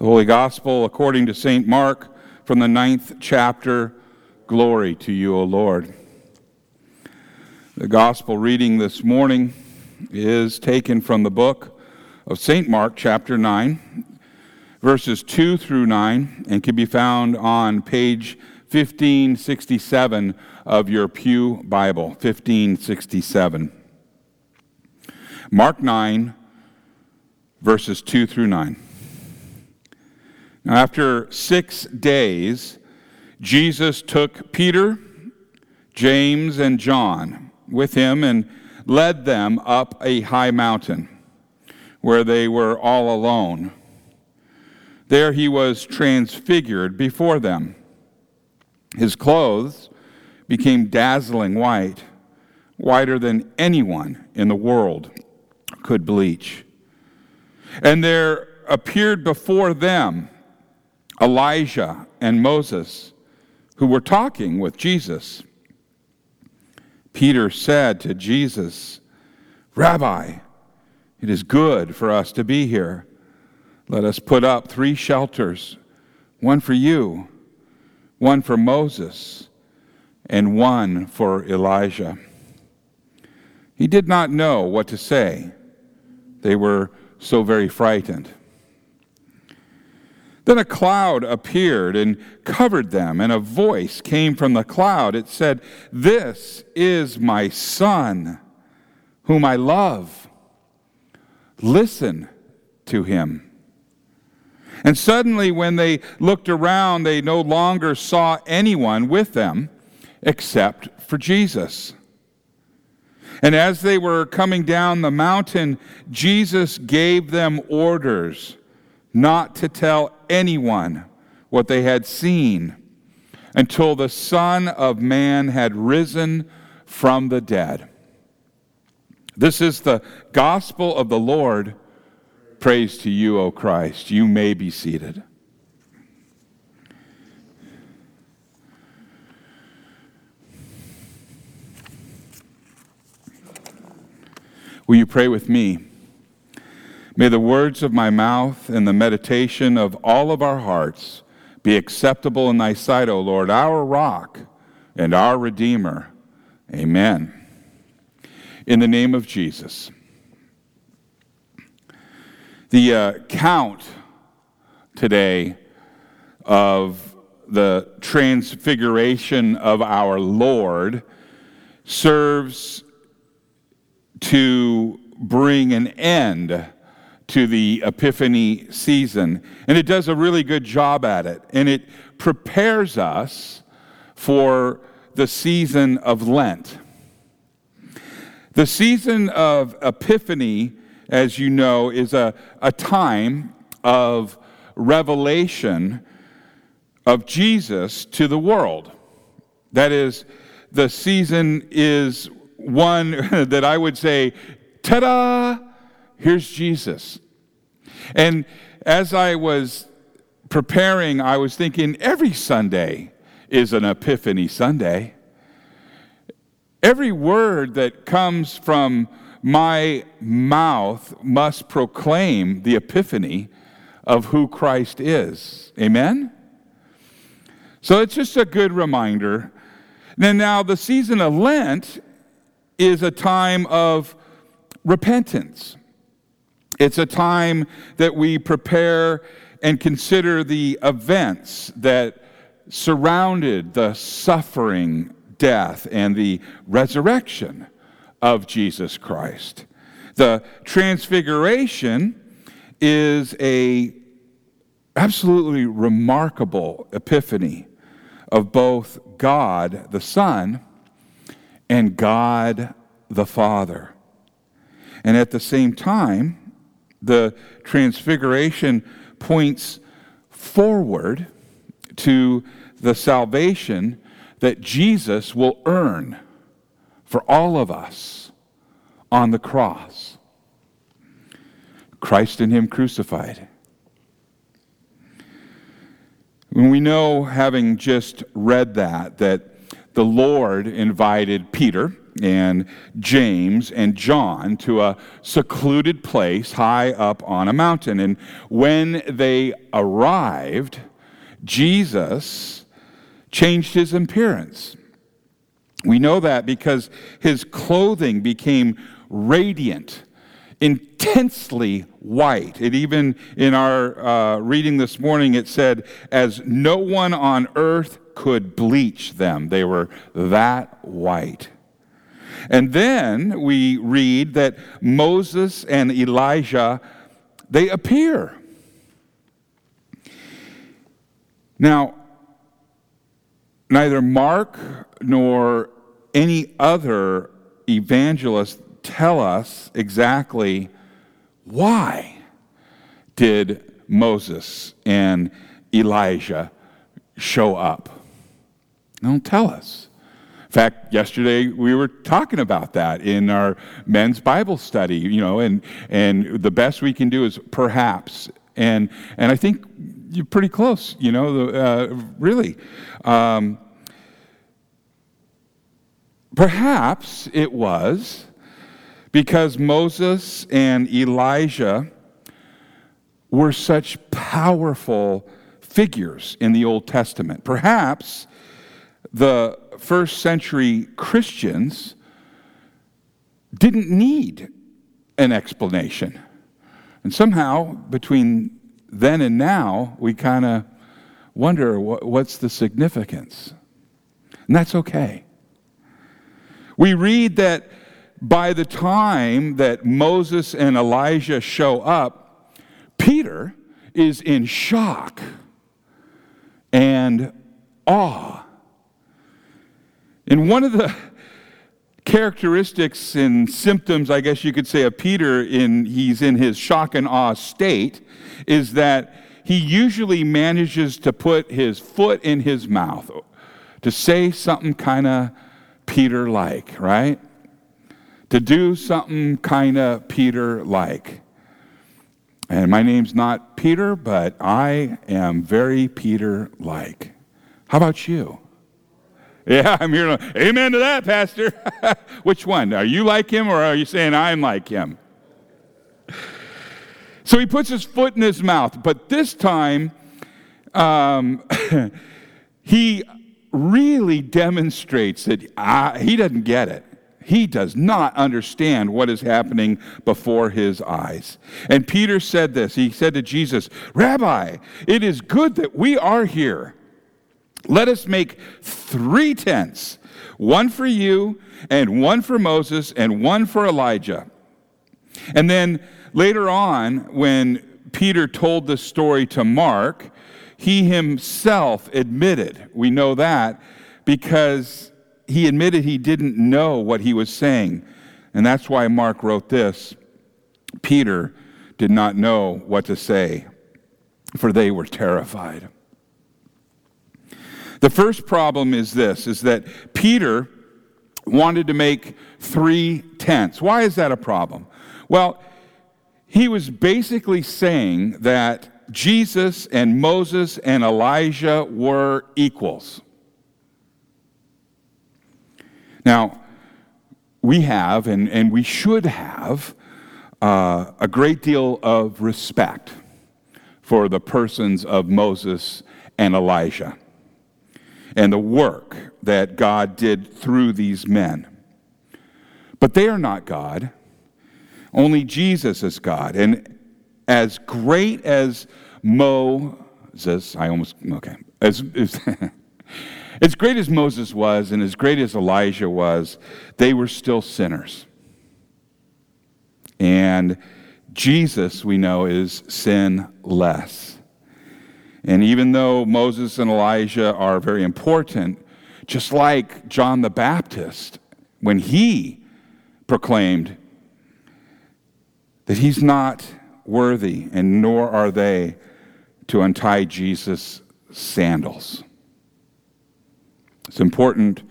The Holy Gospel according to St. Mark from the ninth chapter. Glory to you, O Lord. The Gospel reading this morning is taken from the book of St. Mark, chapter 9, verses 2 through 9, and can be found on page 1567 of your Pew Bible. 1567. Mark 9, verses 2 through 9. Now, after six days, Jesus took Peter, James, and John with him and led them up a high mountain where they were all alone. There he was transfigured before them. His clothes became dazzling white, whiter than anyone in the world could bleach. And there appeared before them Elijah and Moses, who were talking with Jesus. Peter said to Jesus, Rabbi, it is good for us to be here. Let us put up three shelters one for you, one for Moses, and one for Elijah. He did not know what to say. They were so very frightened. Then a cloud appeared and covered them, and a voice came from the cloud. It said, This is my son, whom I love. Listen to him. And suddenly, when they looked around, they no longer saw anyone with them except for Jesus. And as they were coming down the mountain, Jesus gave them orders not to tell anyone what they had seen until the Son of Man had risen from the dead. This is the gospel of the Lord. Praise to you, O Christ. You may be seated. Will you pray with me? May the words of my mouth and the meditation of all of our hearts be acceptable in thy sight, O Lord, our rock and our Redeemer. Amen. In the name of Jesus. The uh, count today of the transfiguration of our Lord serves to bring an end to the Epiphany season. And it does a really good job at it. And it prepares us for the season of Lent. The season of Epiphany, as you know, is a, a time of revelation of Jesus to the world. That is, the season is one that I would say, ta da! Here's Jesus. And as I was preparing, I was thinking every Sunday is an Epiphany Sunday. Every word that comes from my mouth must proclaim the epiphany of who Christ is. Amen? So it's just a good reminder. And now, the season of Lent is a time of repentance. It's a time that we prepare and consider the events that surrounded the suffering, death, and the resurrection of Jesus Christ. The transfiguration is a absolutely remarkable epiphany of both God the Son and God the Father. And at the same time, the transfiguration points forward to the salvation that Jesus will earn for all of us on the cross. Christ in Him crucified. We know, having just read that, that the Lord invited Peter and James and John to a secluded place high up on a mountain. And when they arrived, Jesus changed his appearance. We know that because his clothing became radiant, intensely white. It even, in our uh, reading this morning, it said, as no one on earth could bleach them. They were that white. And then we read that Moses and Elijah, they appear. Now, neither Mark nor any other evangelist tell us exactly why did Moses and Elijah show up. They don't tell us. In fact, yesterday we were talking about that in our men's Bible study, you know, and, and the best we can do is perhaps. And, and I think you're pretty close, you know, uh, really. Um, perhaps it was because Moses and Elijah were such powerful figures in the Old Testament. Perhaps the first century Christians didn't need an explanation. And somehow, between then and now, we kind of wonder what's the significance. And that's okay. We read that by the time that Moses and Elijah show up, Peter is in shock and awe. And one of the characteristics and symptoms, I guess you could say, of Peter in he's in his shock and awe state is that he usually manages to put his foot in his mouth to say something kind of Peter like, right? To do something kind of Peter like. And my name's not Peter, but I am very Peter like. How about you? Yeah, I'm here. Amen to that, Pastor. Which one? Are you like him or are you saying I'm like him? So he puts his foot in his mouth, but this time um, he really demonstrates that uh, he doesn't get it. He does not understand what is happening before his eyes. And Peter said this He said to Jesus, Rabbi, it is good that we are here. Let us make three tents one for you, and one for Moses, and one for Elijah. And then later on, when Peter told the story to Mark, he himself admitted, we know that, because he admitted he didn't know what he was saying. And that's why Mark wrote this Peter did not know what to say, for they were terrified. The first problem is this is that Peter wanted to make three tents. Why is that a problem? Well, he was basically saying that Jesus and Moses and Elijah were equals. Now, we have, and, and we should have, uh, a great deal of respect for the persons of Moses and Elijah and the work that God did through these men. But they are not God. Only Jesus is God. And as great as Moses, I almost, okay, as, as As great as Moses was and as great as Elijah was, they were still sinners. And Jesus, we know, is sinless. And even though Moses and Elijah are very important, just like John the Baptist, when he proclaimed that he's not worthy, and nor are they, to untie Jesus' sandals. It's important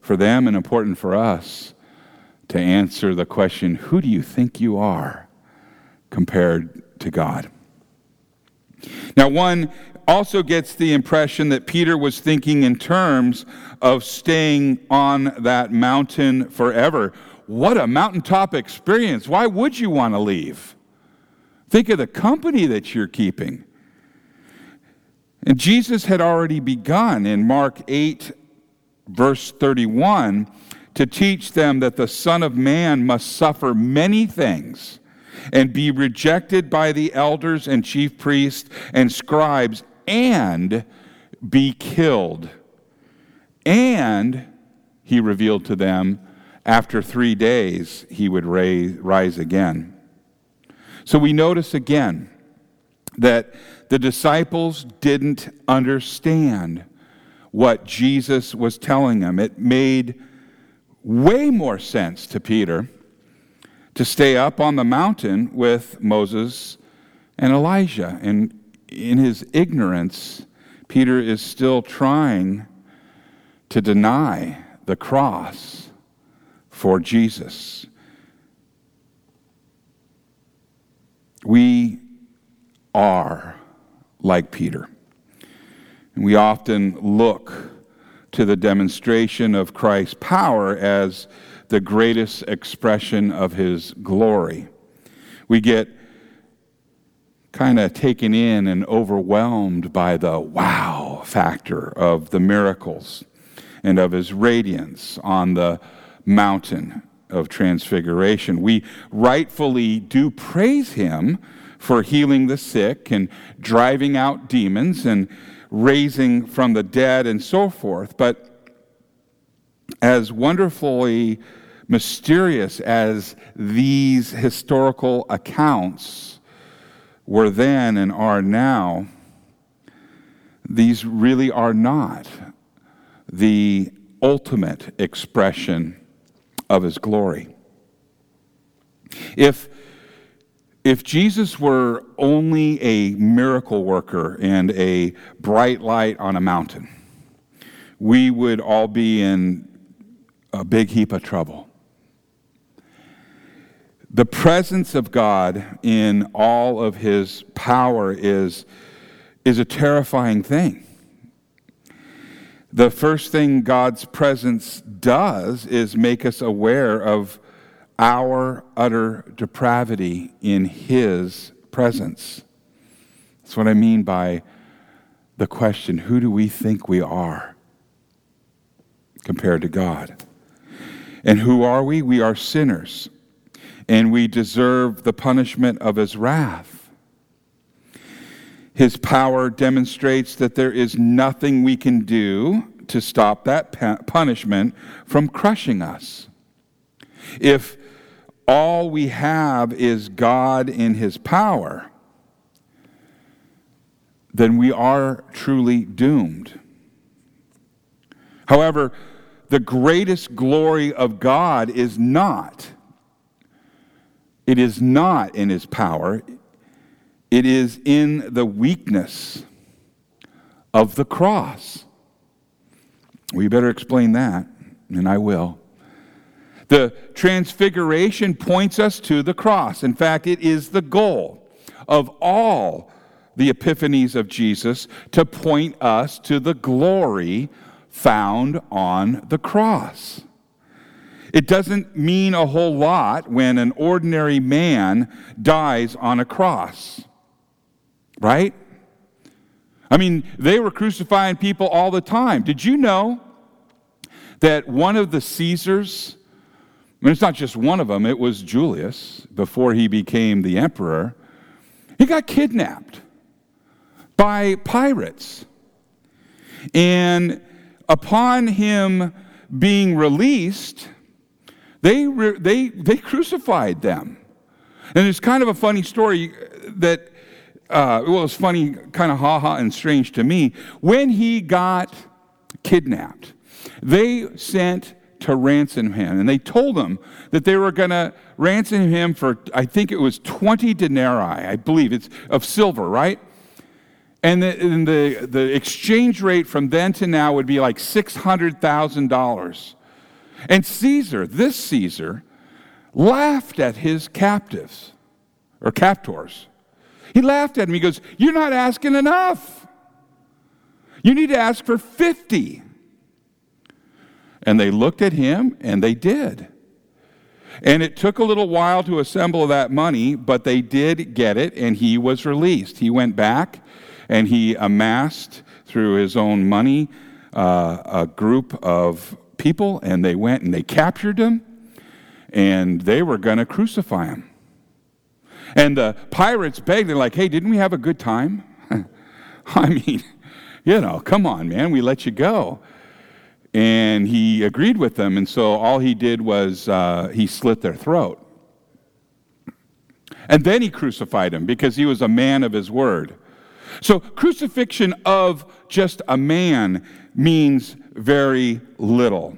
for them and important for us to answer the question who do you think you are compared to God? Now, one also gets the impression that Peter was thinking in terms of staying on that mountain forever. What a mountaintop experience. Why would you want to leave? Think of the company that you're keeping. And Jesus had already begun in Mark 8, verse 31, to teach them that the Son of Man must suffer many things and be rejected by the elders and chief priests and scribes and be killed. And, he revealed to them, after three days he would raise, rise again. So we notice again that the disciples didn't understand what Jesus was telling them. It made way more sense to Peter to stay up on the mountain with Moses and Elijah. And in his ignorance, Peter is still trying to deny the cross for Jesus. We are like Peter. And we often look to the demonstration of Christ's power as the greatest expression of his glory. We get kind of taken in and overwhelmed by the wow factor of the miracles and of his radiance on the mountain of transfiguration. We rightfully do praise him for healing the sick and driving out demons and raising from the dead and so forth. But as wonderfully mysterious as these historical accounts were then and are now, these really are not the ultimate expression of his glory. If, if Jesus were only a miracle worker and a bright light on a mountain, we would all be in a big heap of trouble. The presence of God in all of his power is, is a terrifying thing. The first thing God's presence does is make us aware of our utter depravity in his presence. That's what I mean by the question who do we think we are compared to God? And who are we? We are sinners, and we deserve the punishment of his wrath. His power demonstrates that there is nothing we can do to stop that punishment from crushing us. If all we have is God in his power, then we are truly doomed. However, the greatest glory of God is not. It is not in his power, it is in the weakness of the cross. We better explain that, and I will. The transfiguration points us to the cross. In fact, it is the goal of all the epiphanies of Jesus to point us to the glory found on the cross. It doesn't mean a whole lot when an ordinary man dies on a cross, right? I mean, they were crucifying people all the time. Did you know that one of the Caesars, I mean, it's not just one of them, it was Julius before he became the emperor, he got kidnapped by pirates. And upon him being released, they, they, they crucified them. And it's kind of a funny story that, uh, well, it's funny, kind of ha ha and strange to me. When he got kidnapped, they sent to ransom him. And they told him that they were going to ransom him for, I think it was 20 denarii, I believe it's of silver, right? And the, and the, the exchange rate from then to now would be like $600,000. And Caesar, this Caesar, laughed at his captives or captors He laughed at him. He goes, You're not asking enough. You need to ask for 50. And they looked at him and they did. And it took a little while to assemble that money, but they did get it and he was released. He went back and he amassed through his own money uh, a group of people and they went and they captured him and they were going to crucify him. And the pirates begged, they're like, hey, didn't we have a good time? I mean, you know, come on, man, we let you go. And he agreed with them, and so all he did was uh, he slit their throat. And then he crucified him because he was a man of his word. So, crucifixion of just a man means very little.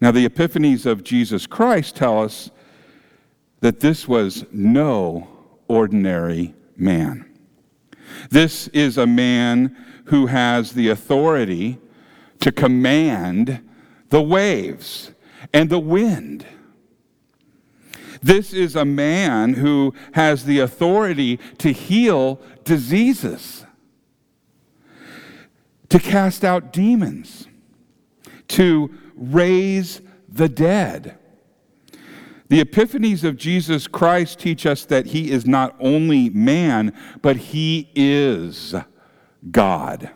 Now, the epiphanies of Jesus Christ tell us that this was no ordinary man. This is a man who has the authority to command the waves and the wind. This is a man who has the authority to heal diseases, to cast out demons, to raise the dead. The epiphanies of Jesus Christ teach us that he is not only man, but he is God.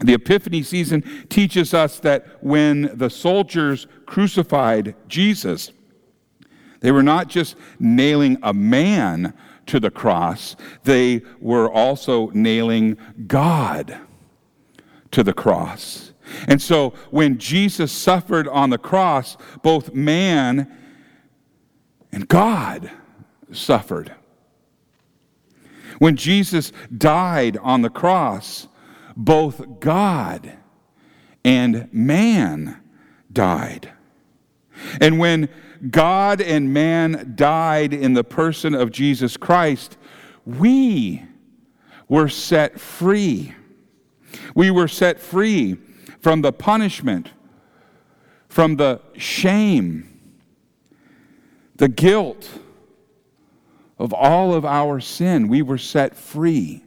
The Epiphany season teaches us that when the soldiers crucified Jesus, they were not just nailing a man to the cross, they were also nailing God to the cross. And so when Jesus suffered on the cross, both man and God suffered. When Jesus died on the cross, both God and man died. And when God and man died in the person of Jesus Christ, we were set free. We were set free from the punishment, from the shame, the guilt of all of our sin. We were set free.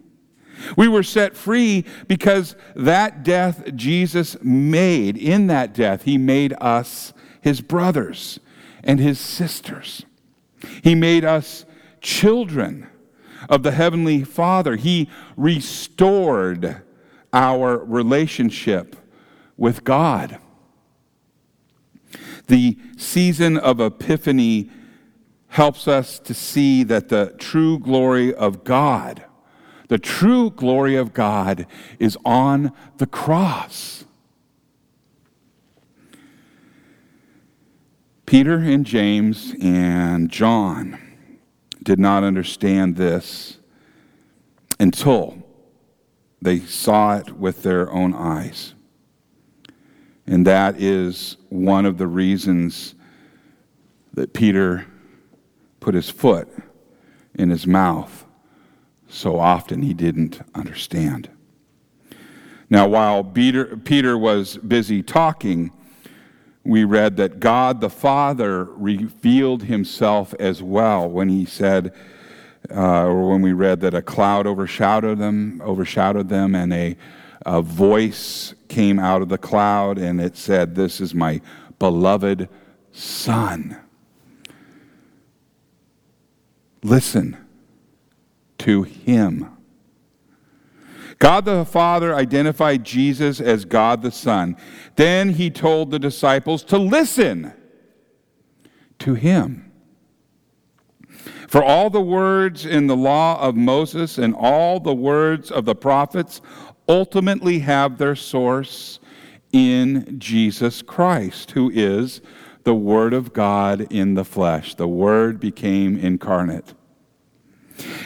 We were set free because that death Jesus made, in that death, he made us his brothers and his sisters. He made us children of the Heavenly Father. He restored our relationship with God. The season of Epiphany helps us to see that the true glory of God, the true glory of God, is on the cross. Peter and James and John did not understand this until they saw it with their own eyes. And that is one of the reasons that Peter put his foot in his mouth so often he didn't understand. Now, while Peter, Peter was busy talking, we read that God the Father revealed himself as well when he said, uh, or when we read that a cloud overshadowed them, overshadowed them, and a, a voice came out of the cloud, and it said, This is my beloved Son. Listen to him. God the Father identified Jesus as God the Son. Then he told the disciples to listen to him. For all the words in the law of Moses and all the words of the prophets ultimately have their source in Jesus Christ, who is the Word of God in the flesh. The Word became incarnate.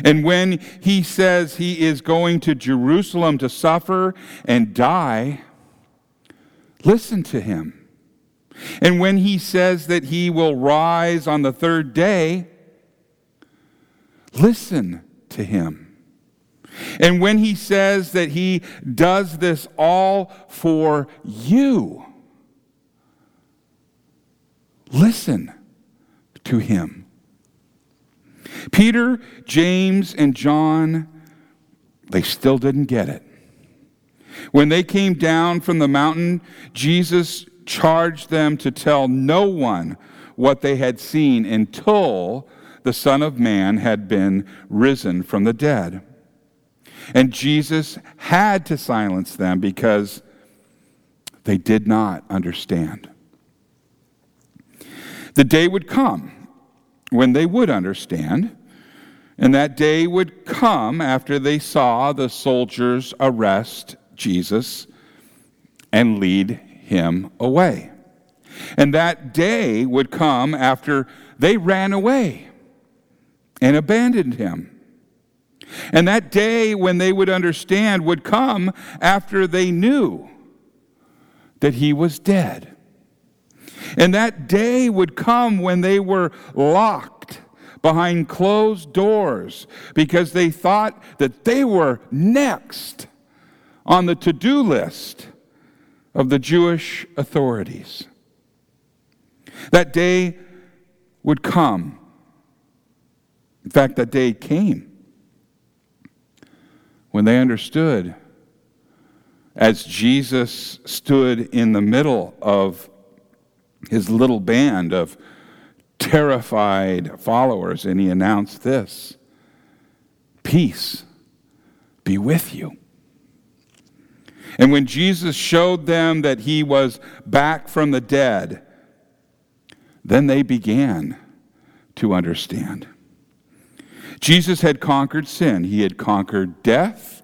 And when he says he is going to Jerusalem to suffer and die, listen to him. And when he says that he will rise on the third day, listen to him. And when he says that he does this all for you, listen to him. Peter, James, and John, they still didn't get it. When they came down from the mountain, Jesus charged them to tell no one what they had seen until the Son of Man had been risen from the dead. And Jesus had to silence them because they did not understand. The day would come when they would understand, and that day would come after they saw the soldiers arrest Jesus and lead him away. And that day would come after they ran away and abandoned him. And that day when they would understand would come after they knew that he was dead. And that day would come when they were locked behind closed doors because they thought that they were next on the to do list of the Jewish authorities. That day would come. In fact, that day came when they understood as Jesus stood in the middle of his little band of terrified followers and he announced this Peace be with you. And when Jesus showed them that he was back from the dead, then they began to understand. Jesus had conquered sin, he had conquered death,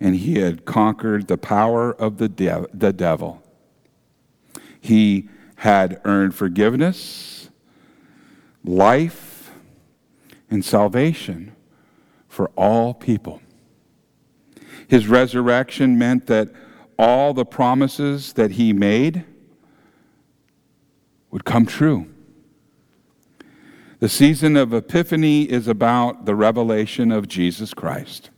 and he had conquered the power of the, de- the devil. He had earned forgiveness, life, and salvation for all people. His resurrection meant that all the promises that he made would come true. The season of Epiphany is about the revelation of Jesus Christ.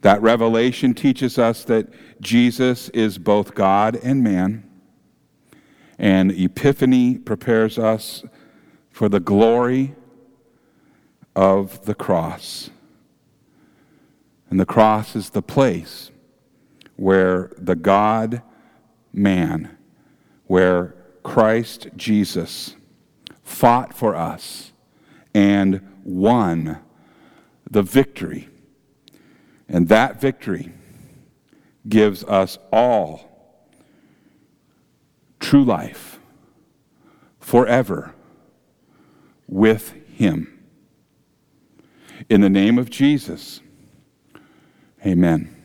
That revelation teaches us that Jesus is both God and man. And Epiphany prepares us for the glory of the cross. And the cross is the place where the God man, where Christ Jesus fought for us and won the victory. And that victory gives us all true life forever with Him. In the name of Jesus, amen.